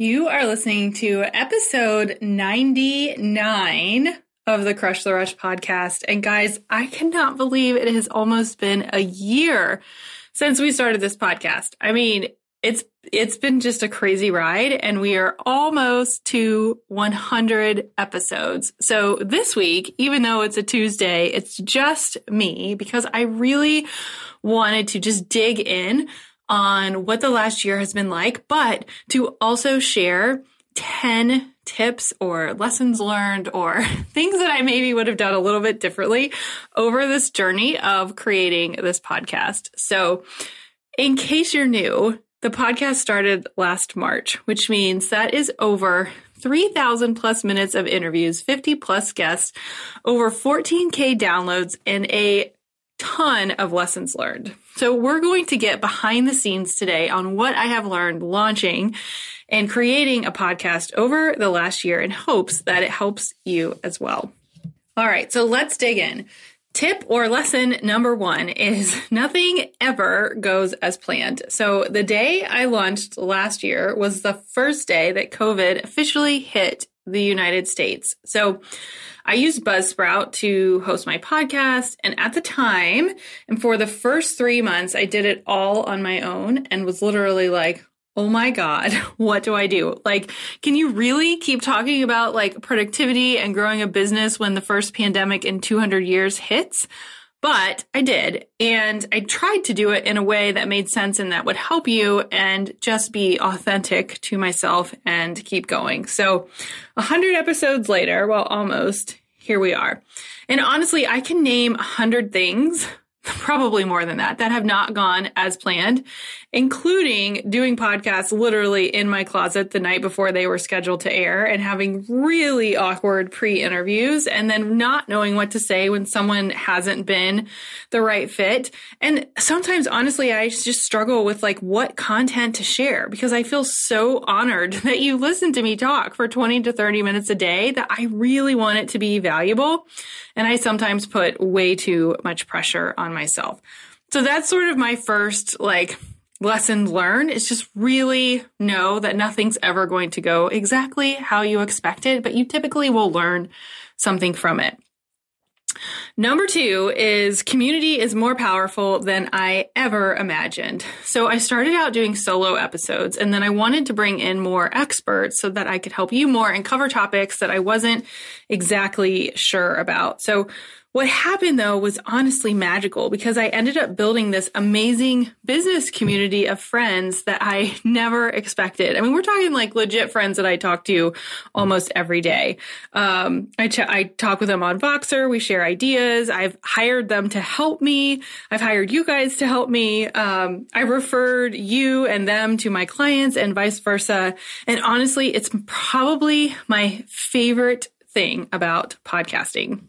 You are listening to episode 99 of the Crush the Rush podcast. And guys, I cannot believe it has almost been a year since we started this podcast. I mean, it's it's been just a crazy ride and we are almost to 100 episodes. So this week, even though it's a Tuesday, it's just me because I really wanted to just dig in on what the last year has been like, but to also share 10 tips or lessons learned or things that I maybe would have done a little bit differently over this journey of creating this podcast. So, in case you're new, the podcast started last March, which means that is over 3,000 plus minutes of interviews, 50 plus guests, over 14K downloads, and a ton of lessons learned. So we're going to get behind the scenes today on what I have learned launching and creating a podcast over the last year in hopes that it helps you as well. All right, so let's dig in. Tip or lesson number one is nothing ever goes as planned. So the day I launched last year was the first day that COVID officially hit the United States. So I used Buzzsprout to host my podcast. And at the time, and for the first three months, I did it all on my own and was literally like, oh my God, what do I do? Like, can you really keep talking about like productivity and growing a business when the first pandemic in 200 years hits? But I did. And I tried to do it in a way that made sense and that would help you and just be authentic to myself and keep going. So a hundred episodes later, well, almost here we are. And honestly, I can name a hundred things probably more than that, that have not gone as planned, including doing podcasts literally in my closet the night before they were scheduled to air and having really awkward pre interviews and then not knowing what to say when someone hasn't been the right fit. And sometimes, honestly, I just struggle with like what content to share because I feel so honored that you listen to me talk for 20 to 30 minutes a day that I really want it to be valuable. And I sometimes put way too much pressure on myself. So that's sort of my first like lesson learned is just really know that nothing's ever going to go exactly how you expected, but you typically will learn something from it. Number two is community is more powerful than I ever imagined. So I started out doing solo episodes and then I wanted to bring in more experts so that I could help you more and cover topics that I wasn't exactly sure about. So what happened though was honestly magical because I ended up building this amazing business community of friends that I never expected. I mean, we're talking like legit friends that I talk to almost every day. Um, I, ch- I talk with them on Voxer. We share ideas. I've hired them to help me. I've hired you guys to help me. Um, I referred you and them to my clients and vice versa. And honestly, it's probably my favorite thing about podcasting.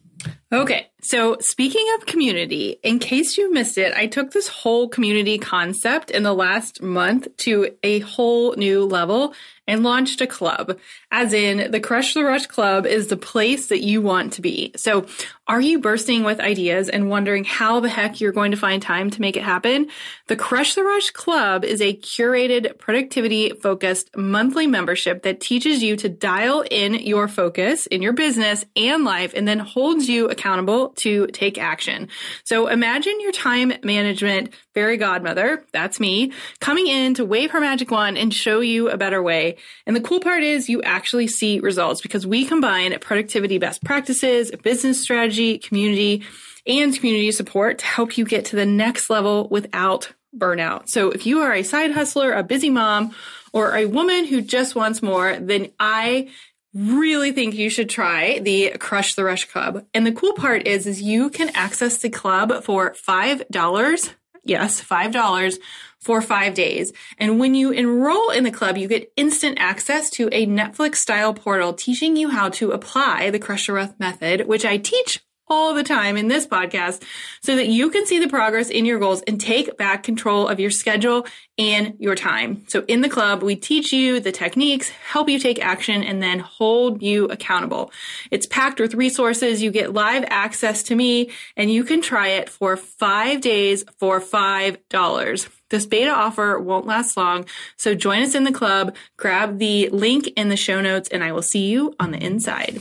Okay, so speaking of community, in case you missed it, I took this whole community concept in the last month to a whole new level and launched a club. As in, the Crush the Rush Club is the place that you want to be. So, are you bursting with ideas and wondering how the heck you're going to find time to make it happen? The Crush the Rush Club is a curated, productivity focused monthly membership that teaches you to dial in your focus in your business and life and then holds you accountable to take action. So, imagine your time management fairy godmother, that's me, coming in to wave her magic wand and show you a better way. And the cool part is you actually see results because we combine productivity best practices, business strategy, community, and community support to help you get to the next level without burnout. So if you are a side hustler, a busy mom, or a woman who just wants more, then I really think you should try the Crush the Rush Club. And the cool part is, is you can access the club for $5. Yes, $5 for five days. And when you enroll in the club, you get instant access to a Netflix style portal teaching you how to apply the Crush the Rush method, which I teach all the time in this podcast so that you can see the progress in your goals and take back control of your schedule and your time. So in the club, we teach you the techniques, help you take action, and then hold you accountable. It's packed with resources. You get live access to me and you can try it for five days for $5. This beta offer won't last long. So join us in the club, grab the link in the show notes, and I will see you on the inside.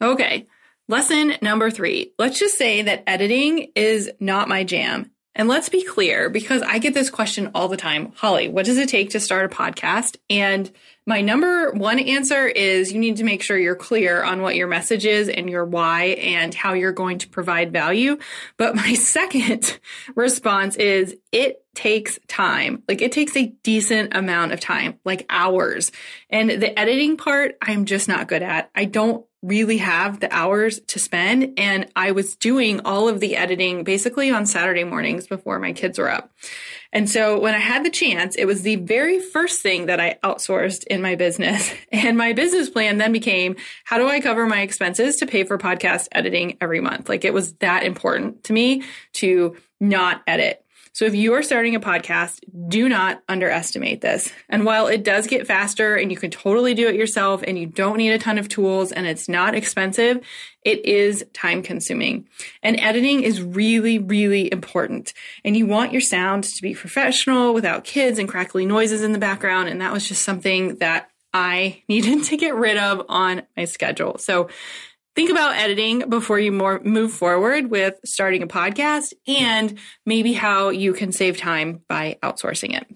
Okay. Lesson number three. Let's just say that editing is not my jam. And let's be clear because I get this question all the time. Holly, what does it take to start a podcast? And my number one answer is you need to make sure you're clear on what your message is and your why and how you're going to provide value. But my second response is it takes time. Like it takes a decent amount of time, like hours. And the editing part, I'm just not good at. I don't really have the hours to spend. And I was doing all of the editing basically on Saturday mornings before my kids were up. And so when I had the chance, it was the very first thing that I outsourced in my business. And my business plan then became how do I cover my expenses to pay for podcast editing every month? Like it was that important to me to not edit. So if you are starting a podcast, do not underestimate this. And while it does get faster and you can totally do it yourself and you don't need a ton of tools and it's not expensive, it is time consuming. And editing is really, really important. And you want your sound to be professional without kids and crackly noises in the background. And that was just something that I needed to get rid of on my schedule. So think about editing before you more move forward with starting a podcast and maybe how you can save time by outsourcing it.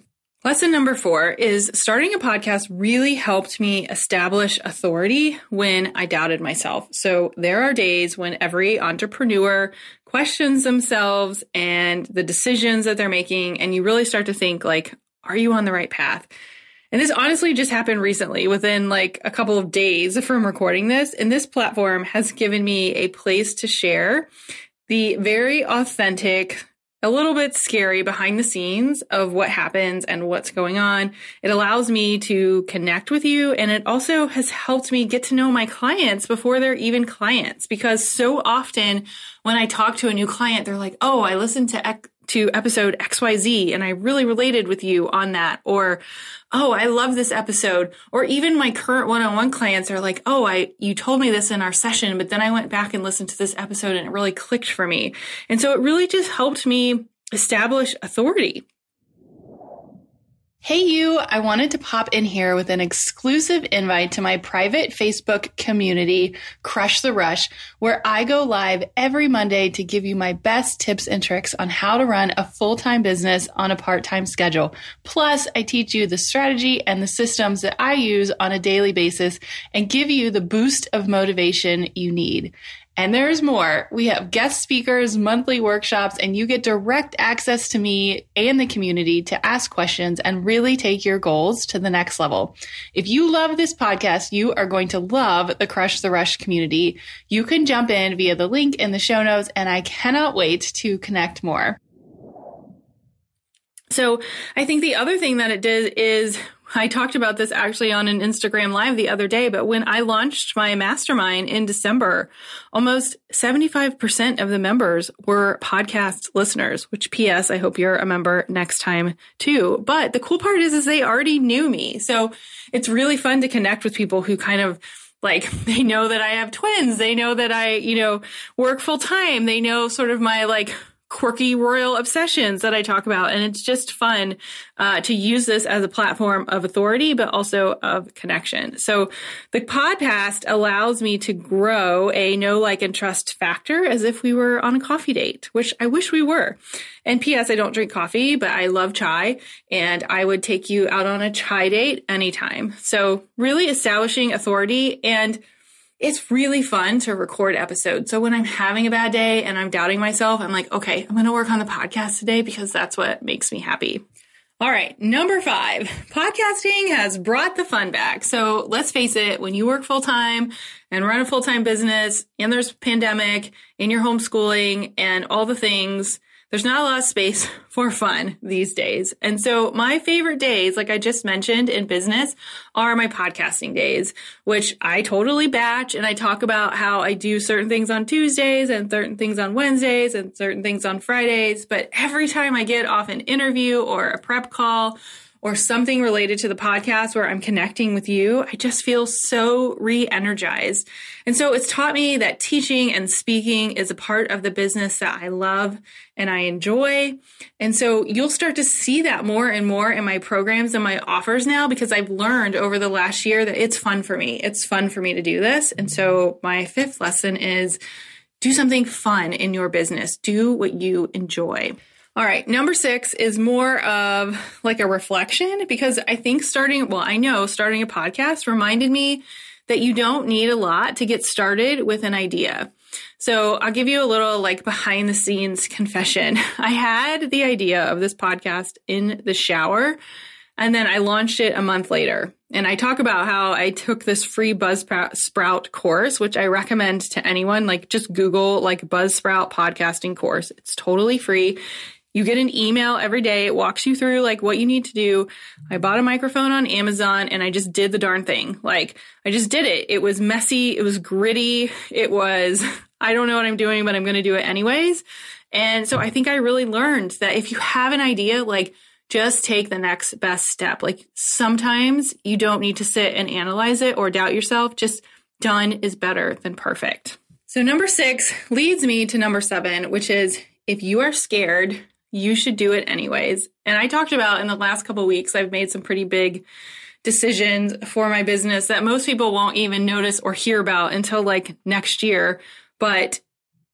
Lesson number four is starting a podcast really helped me establish authority when I doubted myself. So there are days when every entrepreneur questions themselves and the decisions that they're making, and you really start to think like, are you on the right path? And this honestly just happened recently within like a couple of days from recording this. And this platform has given me a place to share the very authentic, a little bit scary behind the scenes of what happens and what's going on. It allows me to connect with you. And it also has helped me get to know my clients before they're even clients. Because so often when I talk to a new client, they're like, Oh, I listened to to episode XYZ and I really related with you on that. Or, oh, I love this episode. Or even my current one-on-one clients are like, oh, I, you told me this in our session, but then I went back and listened to this episode and it really clicked for me. And so it really just helped me establish authority. Hey, you, I wanted to pop in here with an exclusive invite to my private Facebook community, Crush the Rush, where I go live every Monday to give you my best tips and tricks on how to run a full time business on a part time schedule. Plus, I teach you the strategy and the systems that I use on a daily basis and give you the boost of motivation you need. And there's more. We have guest speakers, monthly workshops, and you get direct access to me and the community to ask questions and really take your goals to the next level. If you love this podcast, you are going to love the Crush the Rush community. You can jump in via the link in the show notes, and I cannot wait to connect more. So I think the other thing that it did is I talked about this actually on an Instagram live the other day, but when I launched my mastermind in December, almost 75% of the members were podcast listeners, which PS, I hope you're a member next time too. But the cool part is, is they already knew me. So it's really fun to connect with people who kind of like they know that I have twins. They know that I, you know, work full time. They know sort of my like quirky royal obsessions that I talk about. And it's just fun uh, to use this as a platform of authority, but also of connection. So the podcast allows me to grow a know, like, and trust factor as if we were on a coffee date, which I wish we were. And P.S. I don't drink coffee, but I love chai and I would take you out on a chai date anytime. So really establishing authority and it's really fun to record episodes. So when I'm having a bad day and I'm doubting myself, I'm like, okay, I'm going to work on the podcast today because that's what makes me happy. All right, number five, podcasting has brought the fun back. So let's face it, when you work full time and run a full time business and there's pandemic and you're homeschooling and all the things, there's not a lot of space for fun these days. And so my favorite days, like I just mentioned in business, are my podcasting days, which I totally batch and I talk about how I do certain things on Tuesdays and certain things on Wednesdays and certain things on Fridays. But every time I get off an interview or a prep call or something related to the podcast where I'm connecting with you, I just feel so re energized. And so it's taught me that teaching and speaking is a part of the business that I love and I enjoy. And so you'll start to see that more and more in my programs and my offers now because I've learned over the last year that it's fun for me. It's fun for me to do this. And so my fifth lesson is do something fun in your business, do what you enjoy. All right. Number six is more of like a reflection because I think starting, well, I know starting a podcast reminded me that you don't need a lot to get started with an idea. So I'll give you a little like behind the scenes confession. I had the idea of this podcast in the shower and then I launched it a month later. And I talk about how I took this free Buzzsprout course, which I recommend to anyone. Like just Google like Buzzsprout podcasting course. It's totally free. You get an email every day. It walks you through like what you need to do. I bought a microphone on Amazon and I just did the darn thing. Like I just did it. It was messy. It was gritty. It was, I don't know what I'm doing, but I'm going to do it anyways. And so I think I really learned that if you have an idea, like just take the next best step. Like sometimes you don't need to sit and analyze it or doubt yourself. Just done is better than perfect. So number six leads me to number seven, which is if you are scared, you should do it anyways. And I talked about in the last couple weeks, I've made some pretty big decisions for my business that most people won't even notice or hear about until like next year. But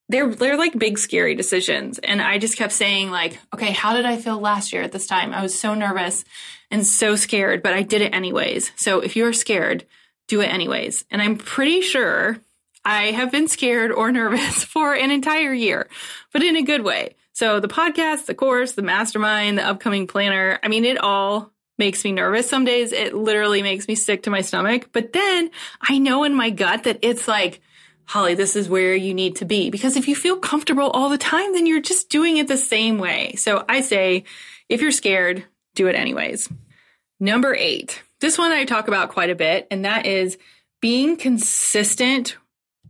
they're they're like big scary decisions. And I just kept saying like, okay, how did I feel last year at this time? I was so nervous and so scared, but I did it anyways. So if you're scared, do it anyways. And I'm pretty sure I have been scared or nervous for an entire year, but in a good way. So the podcast, the course, the mastermind, the upcoming planner, I mean, it all makes me nervous. Some days it literally makes me sick to my stomach. But then I know in my gut that it's like, Holly, this is where you need to be. Because if you feel comfortable all the time, then you're just doing it the same way. So I say, if you're scared, do it anyways. Number eight. This one I talk about quite a bit, and that is being consistent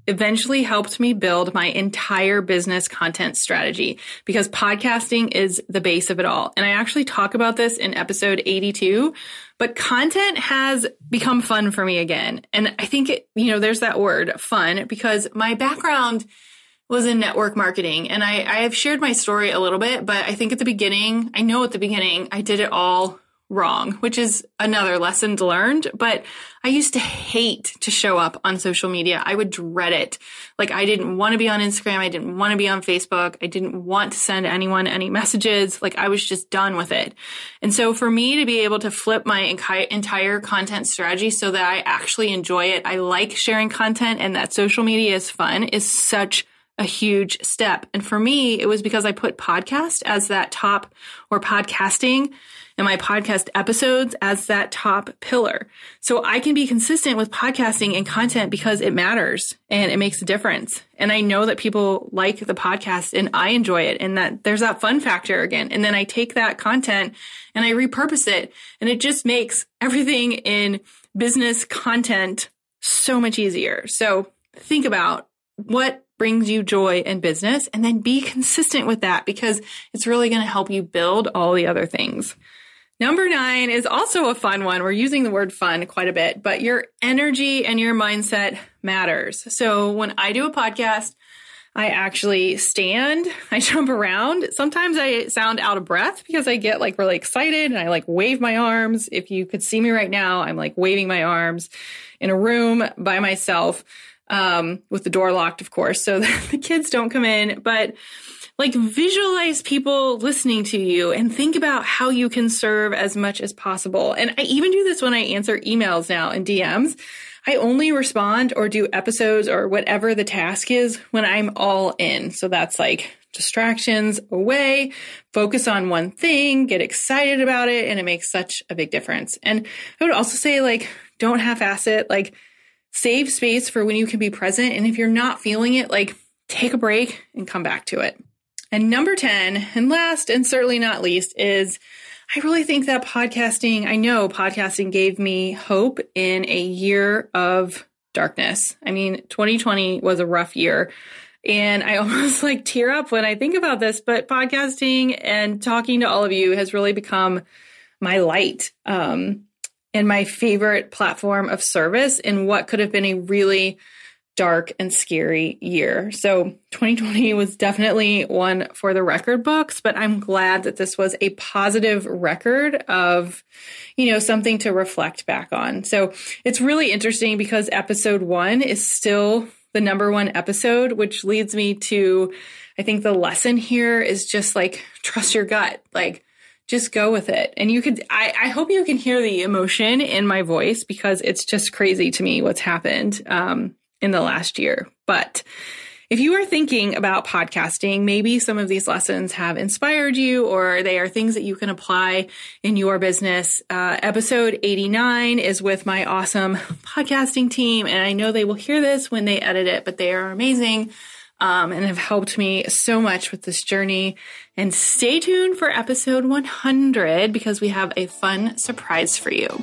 eventually helped me build my entire business content strategy because podcasting is the base of it all. And I actually talk about this in episode 82, but content has become fun for me again. And I think, it, you know, there's that word fun because my background was in network marketing and I, I have shared my story a little bit, but I think at the beginning, I know at the beginning I did it all wrong, which is another lesson learned. But I used to hate to show up on social media. I would dread it. Like I didn't want to be on Instagram. I didn't want to be on Facebook. I didn't want to send anyone any messages. Like I was just done with it. And so for me to be able to flip my entire content strategy so that I actually enjoy it, I like sharing content and that social media is fun is such a huge step. And for me, it was because I put podcast as that top or podcasting and my podcast episodes as that top pillar. So I can be consistent with podcasting and content because it matters and it makes a difference. And I know that people like the podcast and I enjoy it and that there's that fun factor again. And then I take that content and I repurpose it and it just makes everything in business content so much easier. So think about what brings you joy in business and then be consistent with that because it's really going to help you build all the other things. Number nine is also a fun one. We're using the word fun quite a bit, but your energy and your mindset matters. So when I do a podcast, I actually stand, I jump around. Sometimes I sound out of breath because I get like really excited and I like wave my arms. If you could see me right now, I'm like waving my arms in a room by myself, um, with the door locked, of course, so the kids don't come in. But like visualize people listening to you and think about how you can serve as much as possible. And I even do this when I answer emails now and DMs. I only respond or do episodes or whatever the task is when I'm all in. So that's like distractions away, focus on one thing, get excited about it, and it makes such a big difference. And I would also say, like, don't half ass it. Like, save space for when you can be present. And if you're not feeling it, like, take a break and come back to it. And number 10, and last and certainly not least, is I really think that podcasting, I know podcasting gave me hope in a year of darkness. I mean, 2020 was a rough year. And I almost like tear up when I think about this, but podcasting and talking to all of you has really become my light um, and my favorite platform of service in what could have been a really dark and scary year. So 2020 was definitely one for the record books, but I'm glad that this was a positive record of, you know, something to reflect back on. So it's really interesting because episode one is still the number one episode, which leads me to, I think the lesson here is just like, trust your gut. Like, just go with it. And you could, I, I hope you can hear the emotion in my voice because it's just crazy to me what's happened. Um, in the last year. But if you are thinking about podcasting, maybe some of these lessons have inspired you or they are things that you can apply in your business. Uh, episode 89 is with my awesome podcasting team. And I know they will hear this when they edit it, but they are amazing. Um, and have helped me so much with this journey. And stay tuned for episode 100 because we have a fun surprise for you.